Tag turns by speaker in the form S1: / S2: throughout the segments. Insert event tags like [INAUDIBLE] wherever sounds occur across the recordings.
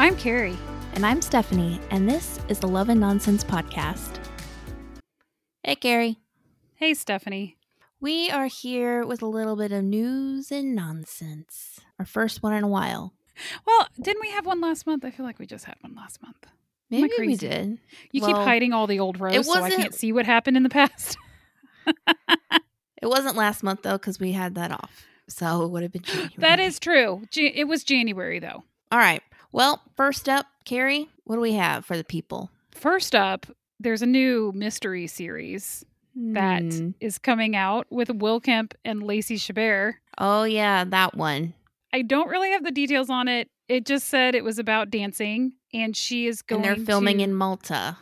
S1: I'm Kerrie.
S2: And I'm Stephanie, and this is the Love and Nonsense Podcast. Hey, Kerrie.
S1: Hey, Stephanie.
S2: We are here with a little bit of news and nonsense. Our first one in a while.
S1: Well, didn't we have one last month? I feel like we just had one last month.
S2: Maybe we did.
S1: You keep hiding all the old rows, so I can't see what happened in the past. [LAUGHS]
S2: It wasn't last month, though, because we had that off. So it would have been January.
S1: that is true. It was January, though.
S2: All right. Well, first up, Kerrie, what do we have for the people?
S1: First up, there's a new mystery series that is
S2: Hmm.
S1: coming out with Will Kemp and Lacey Chabert.
S2: Oh, yeah, that one.
S1: I don't really have the details on it. It just said it was about dancing, and she is going.
S2: and they're filming
S1: to-
S2: in Malta.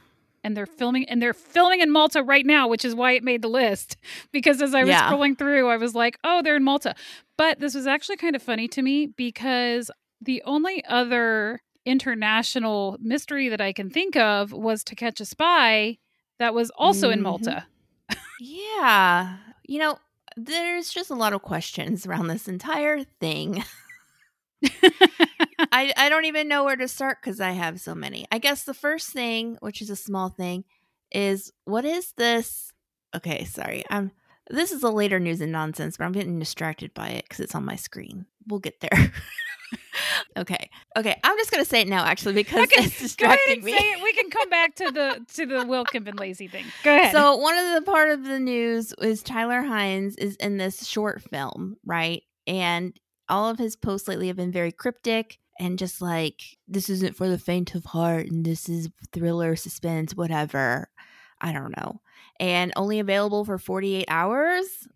S1: and they're filming and they're filming in Malta right now, which is why it made the list. [LAUGHS] Because as I was
S2: Yeah.
S1: scrolling through, I was like, "Oh, they're in Malta." But this was actually kind of funny to me because the only other international mystery that I can think of was To Catch a Spy that was also in
S2: Mhm.
S1: Malta.
S2: Yeah. You know, there's just a lot of questions around this entire thing. [LAUGHS] [LAUGHS] I, I don't even know where to start because I have so many. I guess the first thing, which is a small thing, is what is this? Okay, sorry. I'm this is a later news and nonsense, but I'm getting distracted by it because it's on my screen. We'll get there. [LAUGHS] okay. Okay. I'm just gonna say it now actually because
S1: Okay,
S2: it's [LAUGHS] distracting me.
S1: say it. We can come back to the to the Will Kemp and Lacey thing. Go ahead.
S2: So one of the part of the news is Tyler Hynes is in this short film, right? And all of his posts lately have been very cryptic and just like this isn't for the faint of heart and this is thriller, suspense, whatever. I don't know. And only available for 48 hours.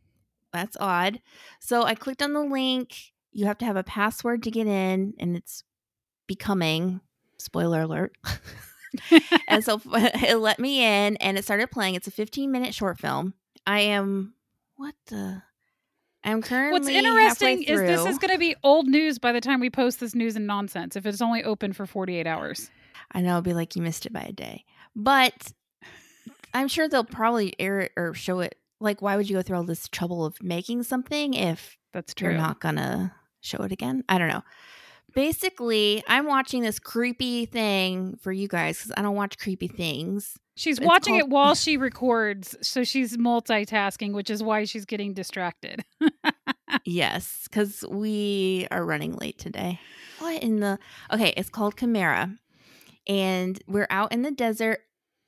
S2: That's odd. So I clicked on the link. You have to have a password to get in and it's becoming spoiler alert. [LAUGHS] and so [LAUGHS] it let me in and it started playing. It's a 15 minute short film. I am what the I'm currently
S1: What's interesting is this is going to be old news by the time we post this news and nonsense if it's only open for 48 hours.
S2: I know it'll be like you missed it by a day. But I'm sure they'll probably air it or show it. Like, why would you go through all this trouble of making something if
S1: That's true.
S2: you're not gonna show it again? I don't know. Basically, I'm watching this creepy thing for you guys because I don't watch creepy things.
S1: She's
S2: It's
S1: watching
S2: called-
S1: it while she records, so she's multitasking, which is why she's getting distracted. [LAUGHS]
S2: Yes, because we are running late today. What in the? Okay, it's called Chimera, and we're out in the desert.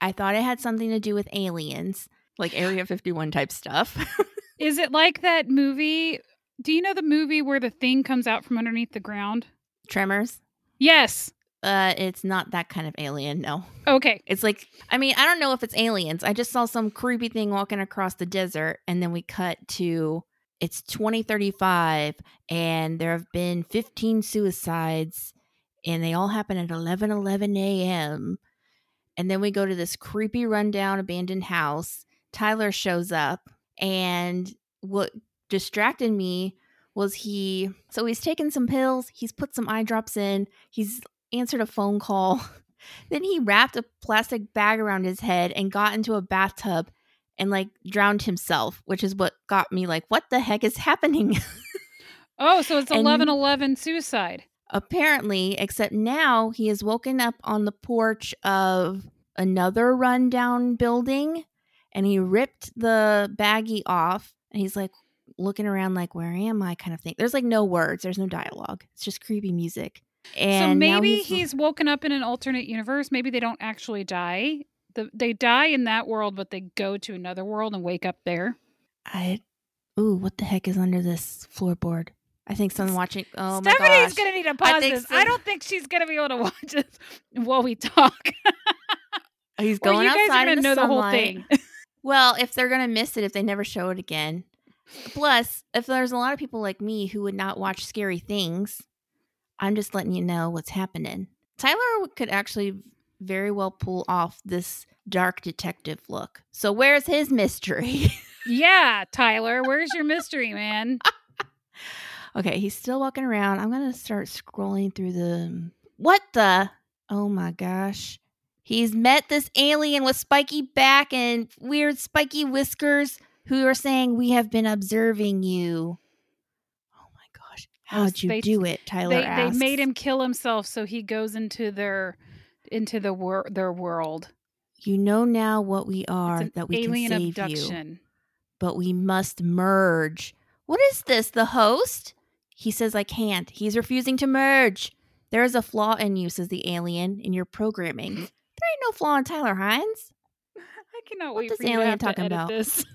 S2: I thought it had something to do with aliens, like Area 51 type stuff. [LAUGHS]
S1: is it like that movie? Do you know the movie where the thing comes out from underneath the ground?
S2: Tremors.
S1: Yes.
S2: Uh, it's not that kind of alien. No,
S1: Okay.
S2: it's like I mean I don't know if it's aliens. I just saw some creepy thing walking across the desert, and then we cut to it's 2035, and there have been 15 suicides, and they all happen at 11 11 a.m. And then we go to this creepy rundown abandoned house. Tyler shows up, and what distracted me was he so he's taken some pills, he's put some eye drops in, he's answered a phone call. [LAUGHS] then he wrapped a plastic bag around his head and got into a bathtub and like drowned himself, which is what got me like, what the heck is happening? [LAUGHS]
S1: Oh, so it's
S2: And-
S1: 11 11 suicide.
S2: Apparently, except now he is woken up on the porch of another rundown building and he ripped the baggie off and he's like looking around like where am I kind of thing. There's like no words, there's no dialogue. It's just creepy music. And
S1: so maybe he's, woken up in an alternate universe. Maybe they don't actually die. The, they die in that world, but they go to another world and wake up there.
S2: I ooh, what the heck is under this floorboard? I think someone watching. Oh my
S1: Stephanie's gonna need to
S2: I
S1: pause
S2: think
S1: this.
S2: so.
S1: I don't think she's gonna be able to [LAUGHS] watch this while we talk. [LAUGHS]
S2: He's going
S1: you guys
S2: outside
S1: are
S2: in
S1: gonna
S2: the
S1: know the whole thing. [LAUGHS]
S2: Well, if they're gonna miss it if they never show it again. Plus, if there's a lot of people like me who would not watch scary things, I'm just letting you know what's happening. Tyler could actually very well pull off this dark detective look. So where's his mystery?
S1: yeah, Tyler, where's your mystery, man?
S2: Okay, he's still walking around. I'm gonna start scrolling through the what the oh my gosh. He's met this alien with spiky back and weird spiky whiskers who are saying we have been observing you. Oh my gosh. How'd you
S1: they-
S2: do it, Tyler?
S1: They they made him kill himself so he goes into their into the wor- their world.
S2: You know now what we are that we
S1: alien
S2: can save you,
S1: abduction.
S2: but we must merge. What is this? The host? He says I can't. He's refusing to merge. There is a flaw in you, says the alien, in your programming. [LAUGHS] there ain't no flaw in Tyler Hynes.
S1: I cannot
S2: What
S1: wait for you to
S2: alien
S1: to
S2: talking
S1: edit
S2: about?
S1: this. [LAUGHS]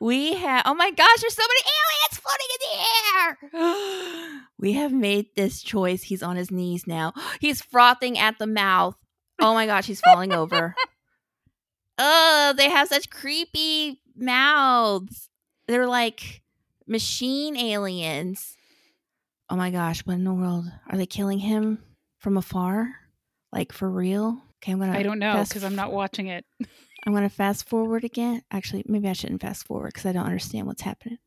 S2: We have, oh my gosh, there's so many aliens floating in the air. [GASPS] we have made this choice. He's on his knees now. [GASPS] He's frothing at the mouth. Oh my gosh, he's falling over. [LAUGHS] Oh, they have such creepy mouths. They're like machine aliens. Oh my gosh, what in the world? Are they killing him from afar? Like for real? Okay, I'm gonna
S1: I don't know because I'm not watching it. [LAUGHS]
S2: I'm gonna fast forward again. Actually, maybe I shouldn't fast forward because I don't understand what's happening.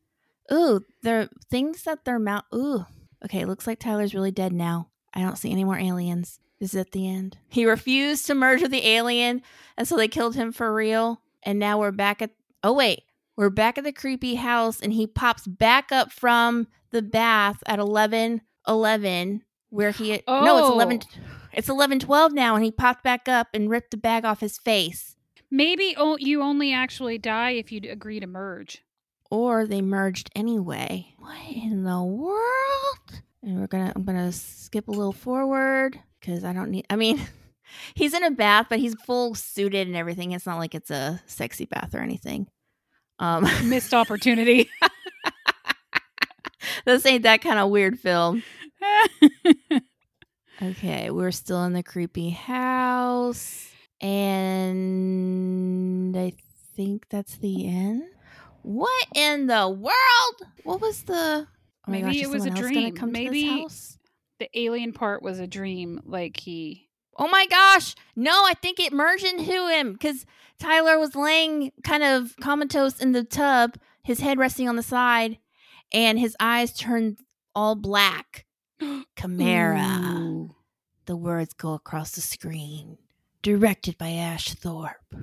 S2: Ooh, there things that their mouth. Ooh, okay. Looks like Tyler's really dead now. I don't see any more aliens. This is at the end. He refused to merge with the alien, and so they killed him for real. And now we're back at. Oh wait, we're back at the creepy house, and he pops back up from the bath at eleven eleven, where he. oh. No, it's
S1: Oh.
S2: eleven. It's eleven twelve now, and he popped back up and ripped the bag off his face.
S1: Maybe you only actually die if you agree to merge.
S2: or they merged anyway. What in the world? And we're gonna I'm gonna skip a little forward because I don't need I mean [LAUGHS] he's in a bath, but he's full suited and everything. It's not like it's a sexy bath or anything. Um [LAUGHS]
S1: Missed opportunity. [LAUGHS]
S2: this ain't that kind of weird film. [LAUGHS] Okay, we're still in the creepy house. And I think that's the end. What in the world? What was the Oh
S1: Maybe
S2: gosh,
S1: it was a
S2: someone else gonna
S1: dream.
S2: come to this
S1: Maybe-
S2: house?
S1: the alien part was a dream. Like he.
S2: Oh my gosh. No, I think it merged into him because Tyler was laying kind of comatose in the tub, his head resting on the side, and his eyes turned all black. [GASPS] Chimera.
S1: Ooh.
S2: The words go across the screen. Directed by Ash Thorpe.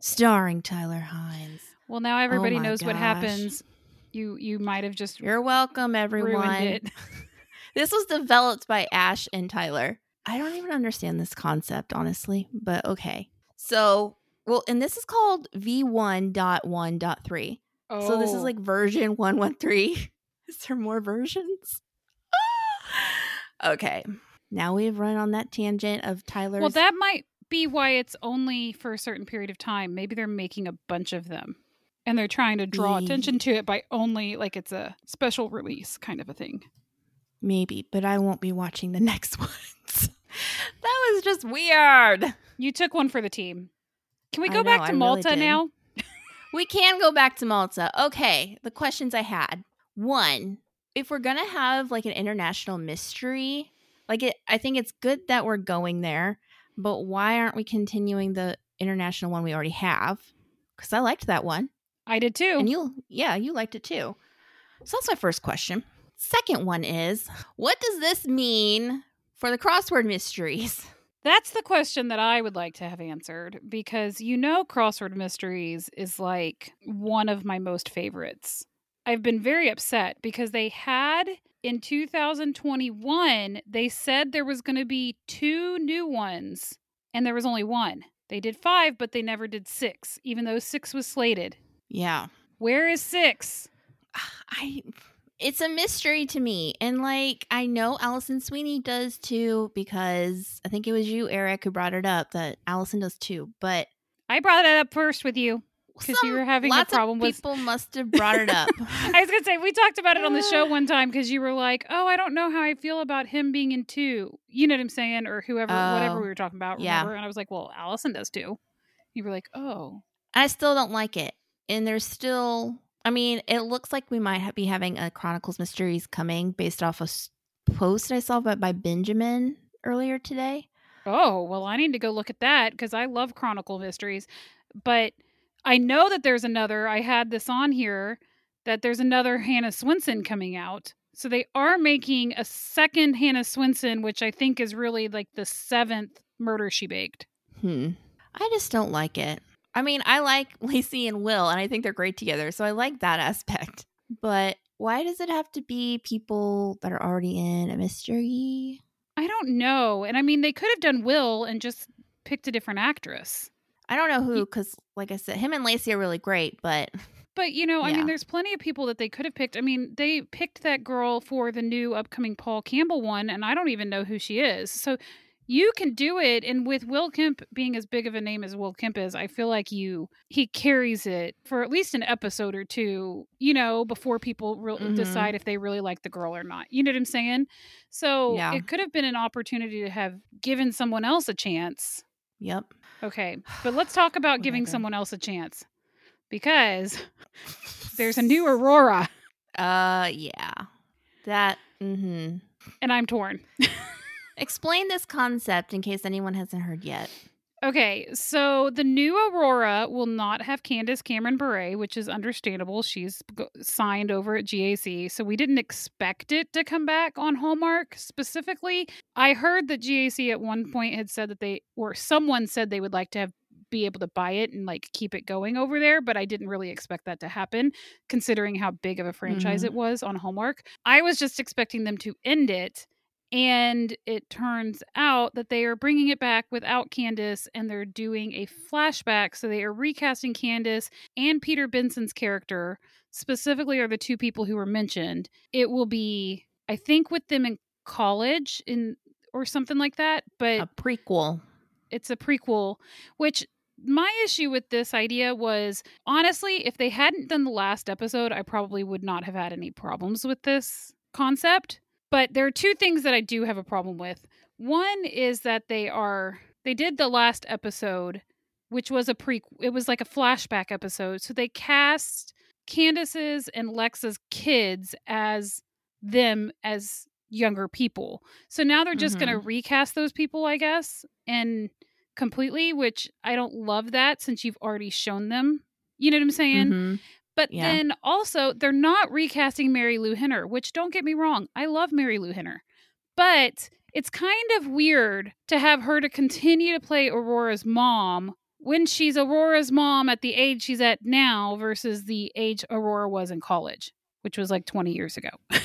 S2: Starring Tyler Hynes.
S1: Well, now everybody
S2: Oh
S1: knows what happens. You you might have just
S2: You're welcome, everyone. [LAUGHS] This was developed by Ash and Tyler. I don't even understand this concept, honestly, but okay. So, well, and this is called V1.1.3.
S1: Oh.
S2: So, this is oh. like version 113. [LAUGHS] Is there more versions? [LAUGHS] okay. Now we've run on that tangent of Tyler's.
S1: Well, that might be why it's only for a certain period of time. Maybe they're making a bunch of them. And they're trying to draw
S2: Ye-
S1: attention to it by only like it's a special release kind of a thing.
S2: Maybe, but I won't be watching the [LAUGHS] next ones. [LAUGHS] that was just weird.
S1: You took one for the team. Can we go
S2: know,
S1: back to
S2: really
S1: Malta
S2: did.
S1: now?
S2: We can go back to Malta. Okay, the questions I had. One, if we're going to have like an international mystery, like it I think it's good that we're going there, but why aren't we continuing the international one we already have? Cuz I liked that one.
S1: I did too.
S2: And you yeah, you liked it too. So that's my first question. Second one is, what does this mean for the crossword mysteries? [LAUGHS]
S1: That's the question that I would like to have answered because you know, Crossword Mysteries is like one of my most favorites. I've been very upset because they had in 2021, they said there was going to be two new ones and there was only one. They did five, but they never did six, even though six was slated.
S2: Yeah.
S1: Where is six? [SIGHS]
S2: I it's a mystery to me. And like I know Alison Sweeney does too, because I think it was you, Eric, who brought it up that Alison does too. But
S1: I brought it up first with you. Because you were having a problem with-
S2: people must have brought it up. [LAUGHS]
S1: I was gonna say we talked about it on the show [SIGHS] one time because you were like, "Oh, I don't know how I feel about him being in two. You know what I'm saying, or whoever, whatever
S2: Oh,
S1: we were talking about.
S2: yeah.
S1: And I was like, "Well, Alison does too." You were like, "Oh,
S2: I still don't like it. And there's still I mean, it looks like we might ha- be having a Chronicles Mysteries coming based off a s- post I saw by, by Benjamin earlier today.
S1: oh, well, I need to go look at that because I love Chronicle mysteries, but I know that there's another. I had this on here that there's another Hannah Swensen coming out." So they are making a second Hannah Swensen, which I think is really like the seventh murder she baked.
S2: Hmm. I just don't like it. I mean, I like [LAUGHS] Lacey and Will, and I think they're great together. So I like that [LAUGHS] aspect. But Why does it have to be people that are already in a mystery?
S1: I don't know. And I mean, they could have done Will and just picked a different actress.
S2: I don't know who, because like I said, him and Lacey are really great, but [LAUGHS]
S1: But you know, I mean, there's plenty of people that they could have picked. I mean, they picked that girl for the new upcoming Paul Campbell one, and I don't even know who she is. So you can do it, and with Will Kemp being as big of a name as Will Kemp is, I feel like you he carries it for at least an episode or two. You know, before people re-
S2: Mhm.
S1: decide if they really like the girl or not. You know what I'm saying? So
S2: Yeah.
S1: it could have been an opportunity to have given someone else a chance.
S2: yep.
S1: Okay, [SIGHS] but let's talk about giving someone else a chance because [LAUGHS] there's a new Aurora,
S2: Uh, yeah. That, mm-hmm.
S1: and I'm torn. [LAUGHS]
S2: Explain this concept in case anyone hasn't heard yet.
S1: Okay, so the new Aurora will not have Candace Cameron Bure, which is understandable. She's signed over at GAC, so we didn't expect it to come back on Hallmark specifically. I heard that GAC at one point had said that they, or someone said they would like to have be able to buy it and like keep it going over there, but I didn't really expect that to happen considering how big of a franchise
S2: Mhm.
S1: it was on Hallmark. I was just expecting them to end it and it turns out that they are bringing it back without Candace and they're doing a flashback. So they are recasting Candace and Peter Benson's character, specifically, are the two people who were mentioned. It will be, I think, with them in college in or something like that, but
S2: A prequel.
S1: it's a prequel, which my issue with this idea was honestly, if they hadn't done the last episode, I probably would not have had any problems with this concept. But there are two things that I do have a problem with. One is that they are they did the last episode, which was a pre it was like a flashback episode. So they cast Candace's and Lexa's kids as them as younger people. So now they're just going to recast those people, I guess, and completely, which I don't love that since you've already shown them. You know what I'm saying?
S2: Mhm.
S1: But
S2: Yeah.
S1: then also, they're not recasting Marilu Henner, which don't get me wrong, I love Marilu Henner. But it's kind of weird to have her to continue to play Aurora's mom when she's Aurora's mom at the age she's at now versus the age Aurora was in college, which was like 20 years ago. [LAUGHS]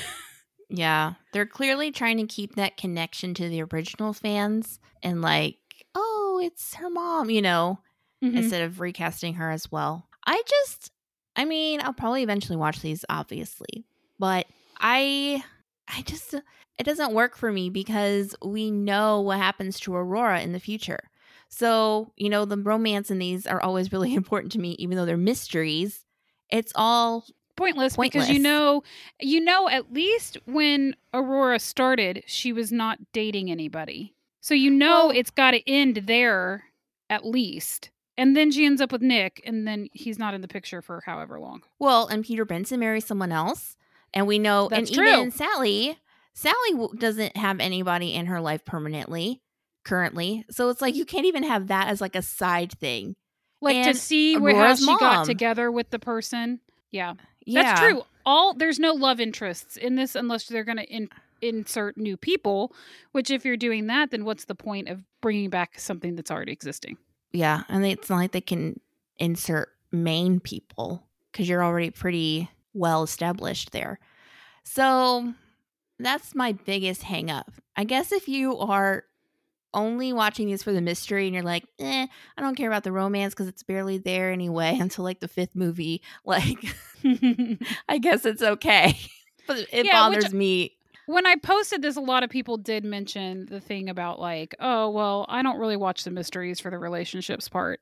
S2: Yeah. They're clearly trying to keep that connection to the original fans and like, oh, it's her mom, you know,
S1: Mhm.
S2: instead of recasting her as well. I just I mean, I'll probably eventually watch these obviously, but I I just it doesn't work for me because we know what happens to Aurora in the future. So, you know, the romance in these are always [LAUGHS] really important to me even though they're mysteries. It's all
S1: pointless, because you know you know at least when Aurora started, she was not dating anybody. So you know
S2: Well-
S1: it's got to end there at least. And then she ends up with Nick and then he's not in the picture for however long.
S2: Well, and Peter Benson marries someone else, and we know,
S1: That's
S2: and
S1: true.
S2: even Sally, Sally w- doesn't have anybody in her life permanently currently. So it's like you can't even have that as like a side thing.
S1: Like
S2: And
S1: to see where how she got together with the person. Yeah.
S2: Yeah,
S1: That's true. All there's no love interests in this unless they're going to in, insert new people, which if you're doing that then what's the point of bringing back something that's already existing?
S2: Yeah, and it's not like they can insert main people because you're already pretty well established there. So that's my biggest hang up. I guess if you are only watching these for the mystery and you're like, eh, I don't care about the romance because it's barely there anyway [LAUGHS] until like the fifth movie, like, [LAUGHS] I guess it's okay. [LAUGHS] but it
S1: Yeah, which-
S2: bothers me.
S1: When I posted this, a lot of people did mention the thing about like, oh, well, I don't really watch the mysteries for the relationships part.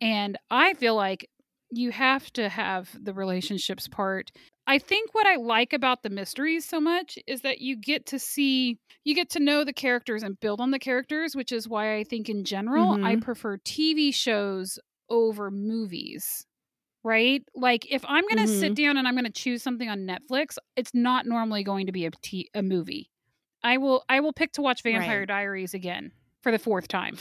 S1: And I feel like you have to have the relationships part. I think what I like about the mysteries so much is that you get to see, you get to know the characters and build on the characters, which is why I think in general, I
S2: Mhm.
S1: prefer TV shows over movies. Right? Like if I'm going to sit mm-hmm. down and I'm going to choose something on Netflix, it's not normally going to be a, t- a movie. I will I will pick to watch Vampire
S2: Right.
S1: Diaries again for the fourth time.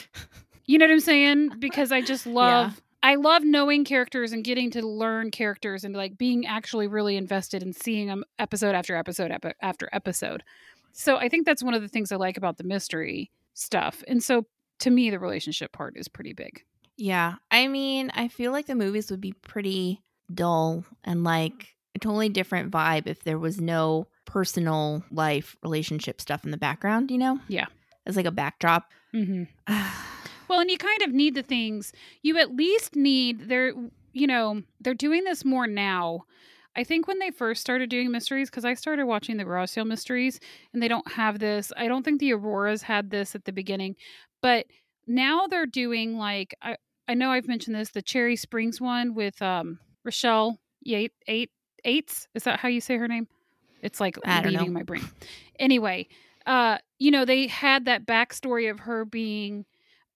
S1: You know what I'm saying? Because I just [LAUGHS] love I love knowing characters and getting to learn characters and like being actually really invested in seeing them episode after episode epi- after episode. So I think that's one of the things I like about the mystery stuff. And so to me the relationship part is pretty big.
S2: Yeah. I mean, I feel like the movies would be pretty dull and like a totally different vibe if there was no personal life relationship stuff in the background, you know?
S1: Yeah.
S2: As like a backdrop. [SIGHS]
S1: hmm Well, and you kind of need the things. You at least need they're you know they're doing this more now. I think when they first started doing mysteries, because I started watching the sale mysteries, and they don't have this. I don't think the Auroras had this at the beginning, but now they're doing like I I know I've mentioned this the Cherry Springs one with um Rochelle Yate eight Eights. Is that how you say her name? It's like leaving
S2: know.
S1: my brain. Anyway, uh, you know they had that backstory of her being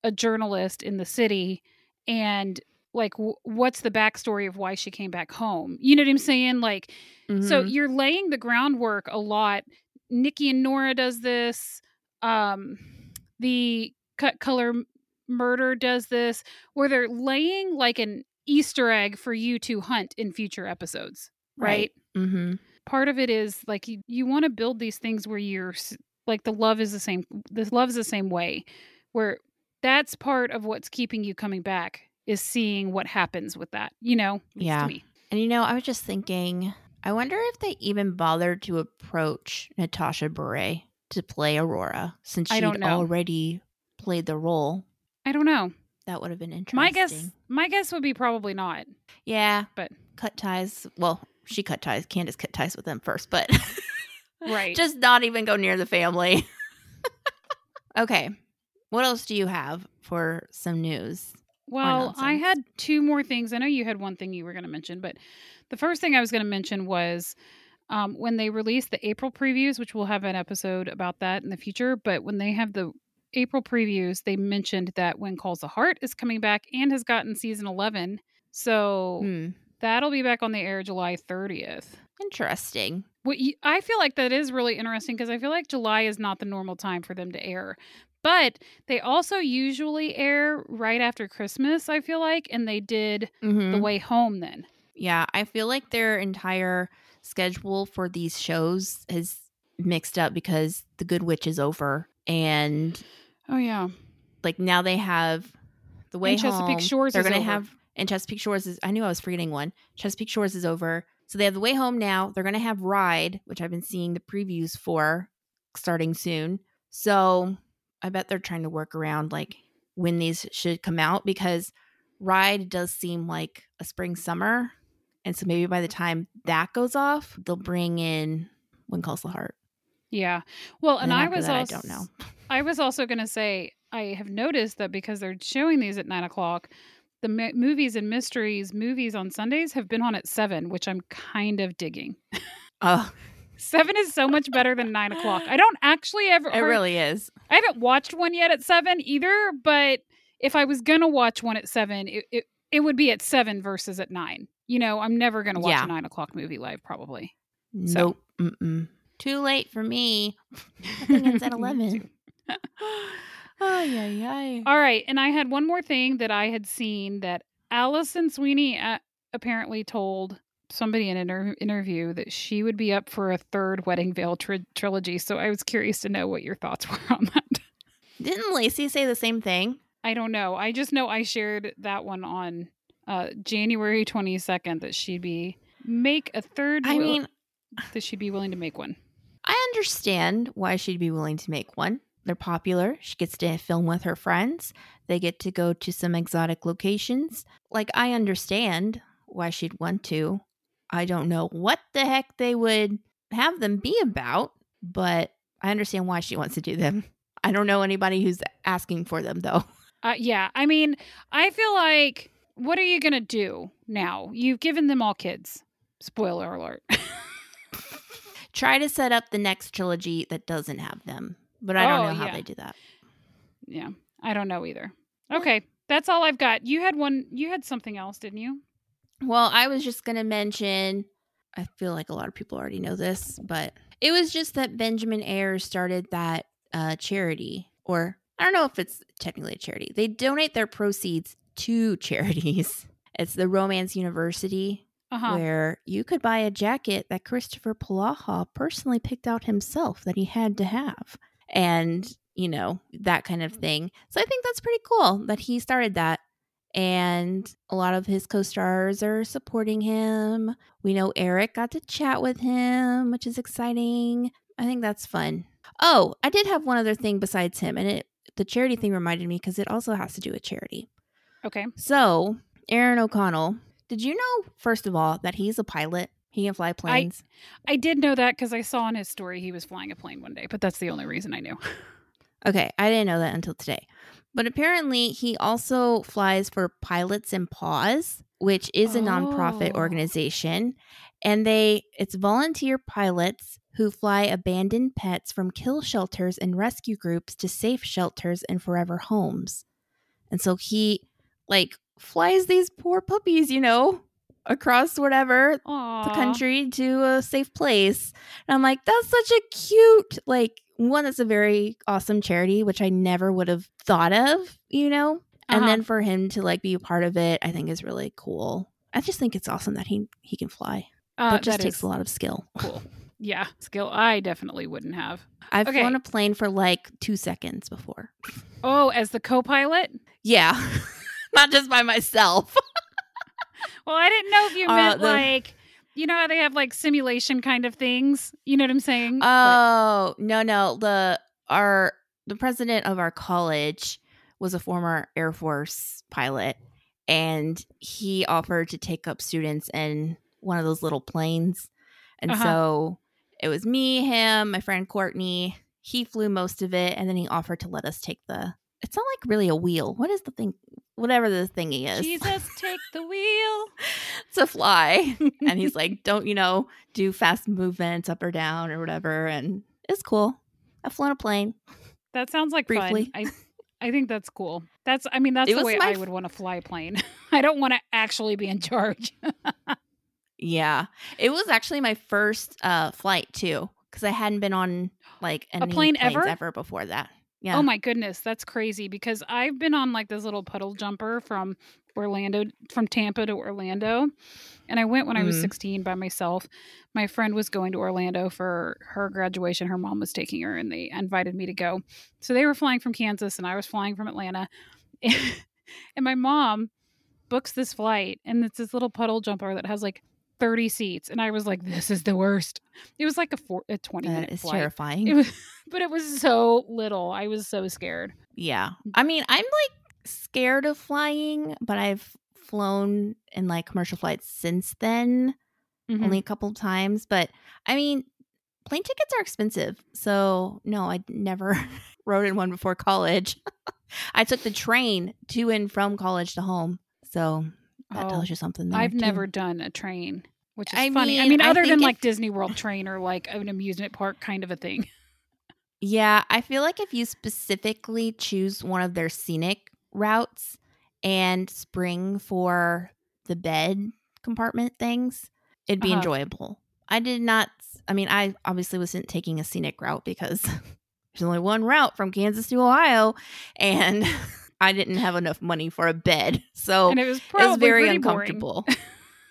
S1: a journalist in the city and like w- what's the backstory of why she came back home you know what i'm saying like so
S2: Mhm.
S1: you're laying the groundwork a lot nikki and nora does this um the cut color murder does this where they're laying like an easter egg for you to hunt in future episodes right,
S2: Mhm.
S1: part of it is like you, you want to build these things where you're like the love is the same the love is the same way where that's part of what's keeping you coming back is seeing what happens with that you know
S2: Yeah.
S1: me.
S2: And you know, I was just thinking, I wonder if they even bothered to approach Natasha Bure to play Aurora since she'd already played the role.
S1: I don't know
S2: That would have been interesting.
S1: my guess my guess would be probably not
S2: Yeah.
S1: But-
S2: cut ties. Well, she cut ties. Candace cut ties with them first, but [LAUGHS]
S1: right
S2: just not even go near the family. [LAUGHS] okay. What else do you have for some news?
S1: Well, I had two more things. I know you had one thing you were going to mention, but the first thing I was going to mention was um, when they released the April previews, which we'll have an episode about that in the future. But when they have the April previews, they mentioned that When Calls the Heart is coming back and has gotten season 11. So
S2: Hmm.
S1: that'll be back on the air July 30th.
S2: Interesting.
S1: What you, I feel like that is really interesting because I feel like July is not the normal time for them to air. But they also usually air right after Christmas, I feel like, and they did
S2: Mhm.
S1: The Way Home then.
S2: Yeah, I feel like their entire schedule for these shows is mixed up because The Good Witch is over and
S1: Oh yeah.
S2: like now they have The Way
S1: And Chesapeake
S2: Home.
S1: Shores
S2: They're
S1: is
S2: gonna
S1: over.
S2: have and Chesapeake Shores is I knew I was forgetting one. Chesapeake Shores is over. So they have The Way Home now. They're gonna have Ride, which I've been seeing the previews for starting soon. So I bet they're trying to work around like when these should come out because Ride does seem like a spring summer. And so maybe by the time that goes off, they'll bring in When Calls the Heart.
S1: Yeah. Well, and,
S2: then
S1: I was
S2: that, I don't know.
S1: I was also going to say I have noticed that because they're showing these at nine o'clock, the m- movies and mysteries movies on Sundays have been on at seven, which I'm kind of digging.
S2: Oh, [LAUGHS]
S1: Seven is so much better than nine o'clock. I don't actually ever.
S2: it really is.
S1: I haven't watched one yet at seven either, but if I was gonna watch one at seven, it it, it would be at seven versus at nine. You know, I'm never gonna watch
S2: Yeah.
S1: a nine o'clock movie live, probably.
S2: Nope. Mm-mm. Too late for me. [LAUGHS] I think it's at 11. [LAUGHS] Ay, ay, ay.
S1: All right, and I had one more thing that I had seen that Alison Sweeney uh, apparently told somebody in an inter- interview that she would be up for a third Wedding Veil tri- trilogy. So I was curious to know what your thoughts [LAUGHS] were on that.
S2: Didn't Lacey say the same thing?
S1: I don't know. I just know I shared that one on uh, January 22nd that she'd be make a third.
S2: I
S1: will-
S2: mean,
S1: that she'd be willing to make one.
S2: I understand why she'd be willing to make one. They're popular. She gets to film with her friends. They get to go to some exotic locations. Like, I understand why she'd want to. I don't know what the heck they would have them be about, but I understand why she wants to do them. I don't know anybody who's asking for them, though. [LAUGHS]
S1: Uh, yeah, I mean, I feel like what are you gonna do now? You've given them all kids. Spoiler alert. [LAUGHS]
S2: Try to set up the next trilogy that doesn't have them, but I don't
S1: Oh,
S2: know how
S1: yeah.
S2: they do that.
S1: yeah, I don't know either. Okay, that's all I've got. You had one. You had something else, didn't you?
S2: Well, I was just going to mention, I feel like a lot of people already know this, but it was just that Benjamin Ayres started that uh, charity, or I don't know if it's technically a charity. They donate their proceeds to [LAUGHS] charities. It's the Romance University,
S1: Uh huh.
S2: where you could buy a jacket that Kristoffer Polaha personally picked out himself that he had to have. And, you know, that kind of mm-hmm. thing. So I think that's pretty cool that he started that. and a lot of his co-stars are supporting him. We know Eric got to chat with him, which is exciting. I think that's fun. Oh, I did have one other thing besides him, and it the charity thing reminded me because it also has to do with charity.
S1: Okay.
S2: So, Aaron O'Connell, did you know first of all that he's a pilot? He can fly planes.
S1: I did know that because I saw in his story he was flying a plane one day, but that's the only reason I knew. [LAUGHS]
S2: Okay, I didn't know that until today. But apparently, he also flies for Pilots and Paws, which is a nonprofit
S1: Oh.
S2: organization, and they it's volunteer pilots who fly abandoned pets from kill shelters and rescue groups to safe shelters and forever homes. And so he like flies these poor puppies, you know, across whatever
S1: Aww.
S2: the country to a safe place. And I'm like, that's such a cute, like, one that's a very awesome charity, which I never would have thought of, you know? And
S1: Uh-huh.
S2: then for him to like be a part of it, I think is really cool. I just think it's awesome that he he can fly.
S1: Uh,
S2: but it just
S1: that
S2: takes a lot of skill.
S1: cool. [LAUGHS] Yeah, skill I definitely wouldn't have.
S2: I've
S1: Okay.
S2: flown a plane for like two seconds before.
S1: Oh, as the co-pilot?
S2: Yeah. [LAUGHS] Not just by myself. [LAUGHS]
S1: Well, I didn't know if you [LAUGHS]
S2: Uh,
S1: meant
S2: the-
S1: like you know how they have like simulation kind of things. You know what I'm saying? But-
S2: Oh no, no. The our the president of our college was a former Air Force pilot, and he offered to take up students in one of those little planes. And
S1: Uh-huh.
S2: so it was me, him, my friend Courtney. He flew most of it, and then he offered to let us take the. It's not like really a wheel. What is the thing? Whatever the thingy is
S1: Jesus, [LAUGHS] take the wheel.
S2: to fly. [LAUGHS] and he's like, don't, you know, do fast movements up or down or whatever. And it's cool. I've flown a plane.
S1: That sounds like
S2: Briefly.
S1: fun. I I think that's cool. That's I mean that's
S2: It
S1: the way I
S2: f-
S1: would want to fly a plane. [LAUGHS] I don't want to actually be in charge.
S2: Yeah. It was actually my first uh flight too. Because I hadn't been on like any
S1: plane
S2: planes
S1: ever?
S2: ever before that. Yeah.
S1: Oh my goodness, that's crazy because I've been on like this little puddle jumper from Orlando from Tampa to Orlando. And I went when I was
S2: Mhm.
S1: 16 by myself. My friend was going to Orlando for her graduation. Her mom was taking her and they invited me to go. So they were flying from Kansas and I was flying from Atlanta. [LAUGHS] and my mom books this flight and it's this little puddle jumper that has like 30 seats and I was like this is the worst. It was like a four, a 20
S2: that
S1: minute
S2: is
S1: flight.
S2: terrifying.
S1: It was [LAUGHS] but it was so little. I was so scared.
S2: yeah. I mean, I'm like scared of flying, but I've flown in like commercial flights since then.
S1: Mhm.
S2: only a couple of times. But I mean, plane tickets are expensive. So no, I never [LAUGHS] rode in one before college. [LAUGHS] I took the train to and from college to home. So that
S1: Oh,
S2: tells you something.
S1: I've
S2: too.
S1: never done a train, which is
S2: I
S1: funny. I
S2: mean,
S1: mean,
S2: I
S1: other than
S2: think
S1: like Disney World train or like an amusement park kind of a thing. [LAUGHS]
S2: Yeah, I feel like if you specifically choose one of their scenic routes and spring for the bed compartment things, it'd be
S1: Uh-huh.
S2: enjoyable. I did not, I mean, I obviously wasn't taking a scenic route because [LAUGHS] there's only one route from Kansas to Ohio and [LAUGHS] I didn't have enough money for a bed. So
S1: and it was
S2: it
S1: probably
S2: was very uncomfortable.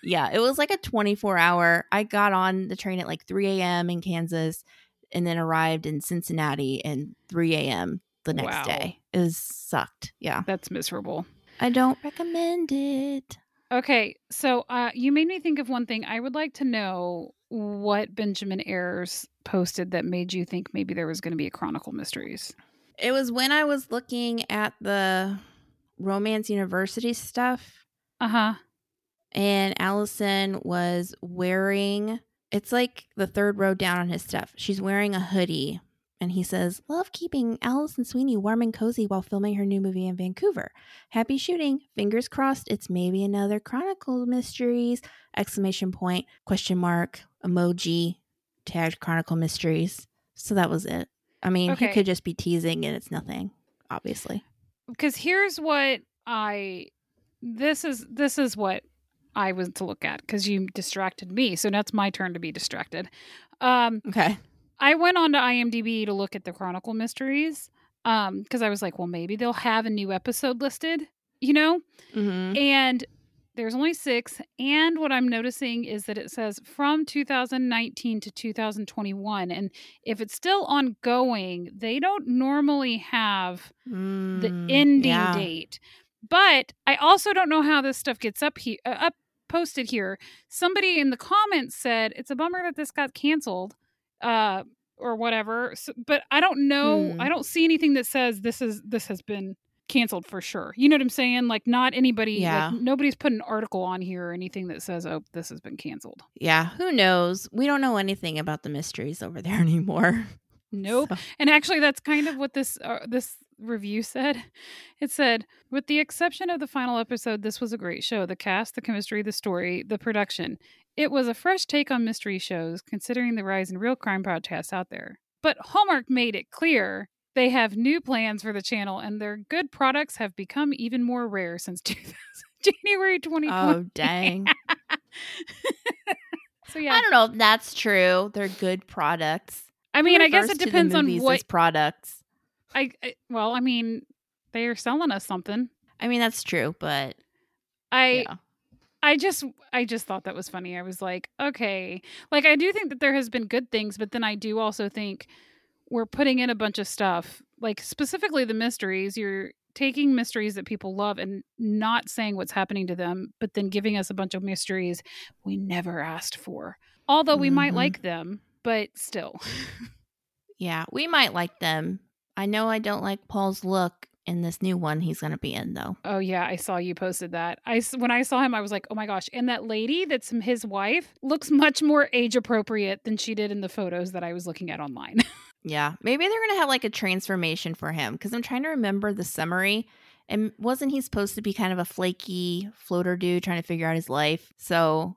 S2: Yeah, it was like a 24 hour. I got on the train at like 3 a.m. in Kansas and then arrived in Cincinnati at 3 a.m. the next
S1: Wow.
S2: day. It was sucked. Yeah.
S1: That's miserable.
S2: I don't recommend it.
S1: Okay, so uh, you made me think of one thing. I would like to know what Benjamin Ayres posted that made you think maybe there was going to be a Chronicle Mysteries.
S2: It was when I was looking at the Romance University stuff
S1: Uh huh.
S2: And Alison was wearing it's like the third row down on his stuff. She's wearing a hoodie and he says, Love keeping Alison Sweeney warm and cozy while filming her new movie in Vancouver. Happy shooting. Fingers crossed it's maybe another Chronicle Mysteries. Exclamation point, question mark, emoji, tagged Chronicle Mysteries. So that was it. I mean,
S1: Okay.
S2: he could just be teasing and it's nothing, obviously.
S1: Because here's what I this is this is what I was to look at because you distracted me. So now it's my turn to be distracted. Um,
S2: Okay.
S1: I went on to IMDb to look at the Chronicle Mysteries um because I was like, well, maybe they'll have a new episode listed, you know?
S2: Mm-hmm.
S1: And there's only 6 and what I'm noticing is that it says from 2019 to 2021 and if it's still ongoing, they don't normally have the
S2: Mm,
S1: ending
S2: yeah.
S1: date. But I also don't know how this stuff gets up here, uh, up posted here. Somebody in the comments said it's a bummer that this got canceled, uh, or whatever. So, but I don't know.
S2: Hmm.
S1: I don't see anything that says this is this has been canceled for sure. You know what I'm saying? Like not anybody.
S2: Yeah.
S1: Like, nobody's put an article on here or anything that says oh this has been canceled.
S2: Yeah, who knows? We don't know anything about the mysteries over there [LAUGHS] anymore.
S1: Nope.
S2: So-
S1: And actually, that's kind of what this uh, this review said. [LAUGHS] It said, with the exception of the final episode, this was a great show. The cast, the chemistry, the story, the production. It was a fresh take on mystery shows, considering the rise in real crime podcasts out there. But Hallmark made it clear they have new plans for the channel, and their good products have become even more rare since [LAUGHS] 2000, January 2020.
S2: Oh, dang. [LAUGHS]
S1: so yeah,
S2: I don't know if that's true. They're good products.
S1: I mean, I guess it depends on what
S2: products.
S1: I, I well, I mean, they are selling us something.
S2: I mean, that's true, but
S1: I
S2: yeah.
S1: I just I just thought that was funny. I was like, okay. Like I do think that there has been good things, but then I do also think we're putting in a bunch of stuff, like specifically the mysteries. You're taking mysteries that people love and not saying what's happening to them, but then giving us a bunch of mysteries we never asked for. Although we might
S2: Mhm.
S1: like them, but still. [LAUGHS]
S2: Yeah, we might like them. I know I don't like Paul's look in this new one he's going to be in, though.
S1: Oh yeah, I saw you posted that. I when I saw him, I was like, oh my gosh! And that lady that's his wife looks much more age appropriate than she did in the photos that I was looking at online. [LAUGHS]
S2: Yeah, maybe they're going to have like a transformation for him because I'm trying to remember the summary. And wasn't he supposed to be kind of a flaky floater dude trying to figure out his life? So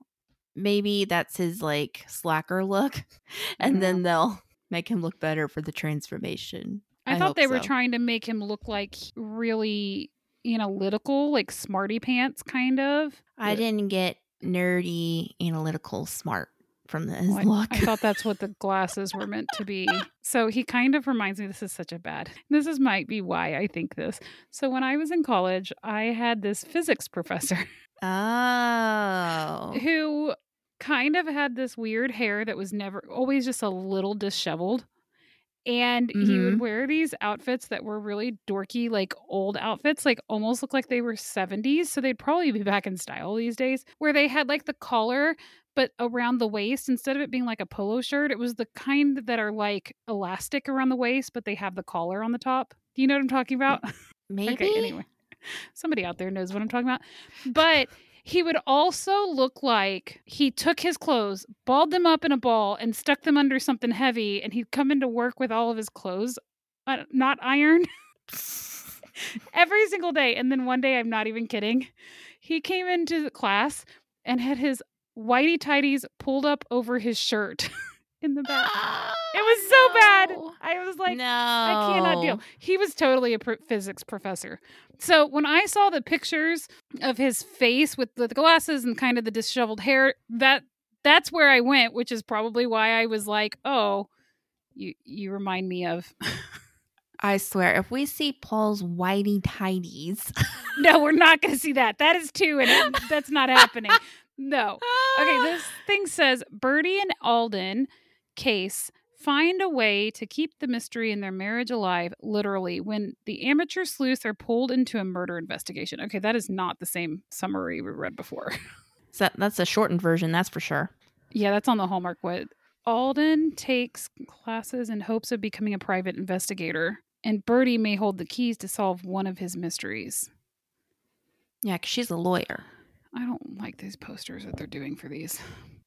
S2: maybe that's his like slacker look. [LAUGHS] And then mm-hmm. they'll make him look better for the transformation.
S1: I,
S2: I
S1: thought they were
S2: so.
S1: trying to make him look like really analytical, like smarty pants kind of.
S2: I didn't get nerdy, analytical, smart from his
S1: Well, I-
S2: look.
S1: I, thought that's what the [LAUGHS] glasses were meant to be. So he kind of reminds me this is such a bad. This is might be why I think this. So when I was in college, I had this physics professor [LAUGHS]
S2: oh.
S1: who kind of had this weird hair that was never always just a little disheveled. And he
S2: Mhm.
S1: would wear these outfits that were really dorky, like old outfits, like almost look like they were 70s. So they'd probably be back in style these days, where they had like the collar, but around the waist, instead of it being like a polo shirt, it was the kind that are like elastic around the waist, but they have the collar on the top. Do you know what I'm talking about? [LAUGHS]
S2: Maybe.
S1: Okay, anyway. Somebody out there knows what I'm talking about. But he would also look like he took his clothes, balled them up in a ball, and stuck them under something heavy, and he'd come into work with all of his clothes uh, not ironed [LAUGHS] every single day. And then one day, I'm not even kidding, he came into class and had his whitey tighties pulled up over his shirt [LAUGHS] in the back. It was so bad. I was like,
S2: no.
S1: I cannot deal. He was totally a pr- physics professor. So when I saw the pictures of his face with the glasses and kind of the disheveled hair, that that's where I went, which is probably why I was like, "Oh, you you remind me of." [LAUGHS]
S2: I swear, if we see Paul's whitey tidies. [LAUGHS]
S1: no, we're not going to see that. That is two, and it, that's not happening. No. Okay, [LAUGHS] this thing says Bertie and Alden case find a way to keep the mystery in their marriage alive, literally, when the amateur sleuths are pulled into a murder investigation. Okay, that is not the same summary we read before. [LAUGHS]
S2: So that's a shortened version, that's for sure.
S1: yeah, that's on the Hallmark what Alden takes classes in hopes of becoming a private investigator, and Bertie may hold the keys to solve one of his mysteries.
S2: Yeah, 'cause she's a lawyer.
S1: I don't like these posters that they're doing for these.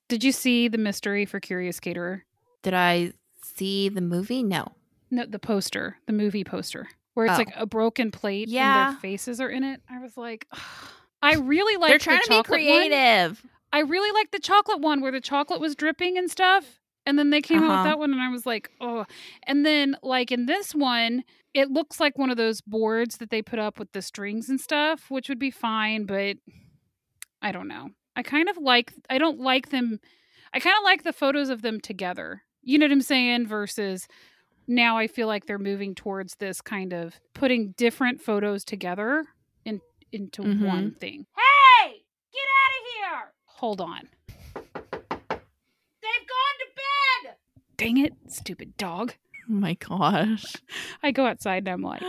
S1: Did you see the mystery for Curious Caterer?
S2: Did I see the movie? No.
S1: No, the poster, the movie poster, where it's
S2: Oh.
S1: like a broken plate and
S2: Yeah.
S1: their faces are in it. I was like, I really like.
S2: They're trying
S1: the
S2: to be
S1: chocolate one.
S2: creative.
S1: I really like the chocolate one where the chocolate was dripping and stuff. And then they came out
S2: Uh-huh.
S1: with that one, and I was like, oh. And then, like in this one, it looks like one of those boards that they put up with the strings and stuff, which would be fine, but I don't know. I kind of like, I don't like them. I kind of like the photos of them together. You know what I'm saying? Versus now I feel like they're moving towards this kind of putting different photos together in, into
S2: Mhm.
S1: one thing. Hey, get out of here! Hold on. They've gone to bed! Dang it, stupid dog.
S2: Oh my gosh. [LAUGHS]
S1: I go outside and I'm like,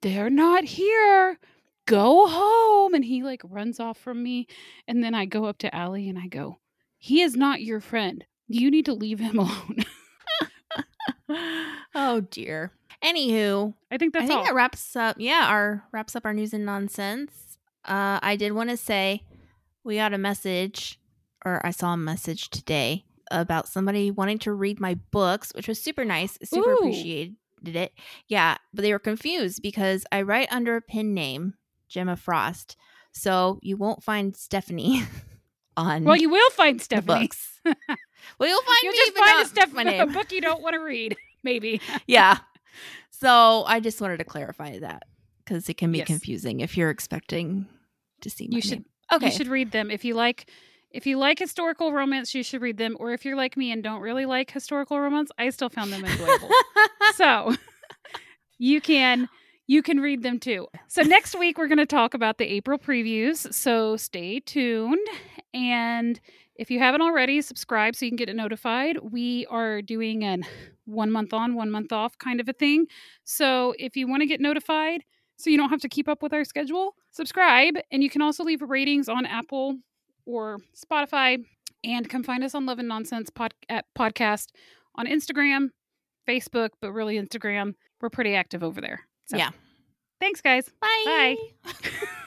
S1: they're not here. go home. And he like runs off from me. And then I go up to Allie and I go, he is not your friend. You need to leave him [LAUGHS] alone. [LAUGHS]
S2: oh dear. Anywho,
S1: I think that's
S2: I think
S1: all.
S2: that wraps up. Yeah, our wraps up our news and nonsense. Uh, I did want to say we got a message, or I saw a message today about somebody wanting to read my books, which was super nice. Super
S1: Ooh.
S2: appreciated it. Yeah, but they were confused because I write under a pen name, Gemma Frost. So you won't find Stephanie [LAUGHS] on
S1: well, you will find Stephanie.
S2: books. [LAUGHS] well, you'll find
S1: You'll
S2: me,
S1: just find a, Steph-
S2: my
S1: a book you don't want to read, [LAUGHS] maybe. [LAUGHS]
S2: yeah. So I just wanted to clarify that because it can be
S1: Yes.
S2: confusing if you're expecting to see
S1: You should-
S2: name. Okay.
S1: You should read them if you like. If you like historical romance, you should read them. Or if you're like me and don't really like historical romance, I still found them enjoyable. so you can you can read them too. So next week we're going to talk about the April previews. So stay tuned and if you haven't already, subscribe so you can get notified. We are doing an one month on, one month off kind of a thing. So if you want to get notified so you don't have to keep up with our schedule, subscribe and you can also leave ratings on Apple or Spotify and come find us on Love and Nonsense pod- podcast on Instagram, Facebook, but really Instagram. We're pretty active over there. So,
S2: Yeah.
S1: Thanks, guys.
S2: Bye.
S1: Bye. [LAUGHS]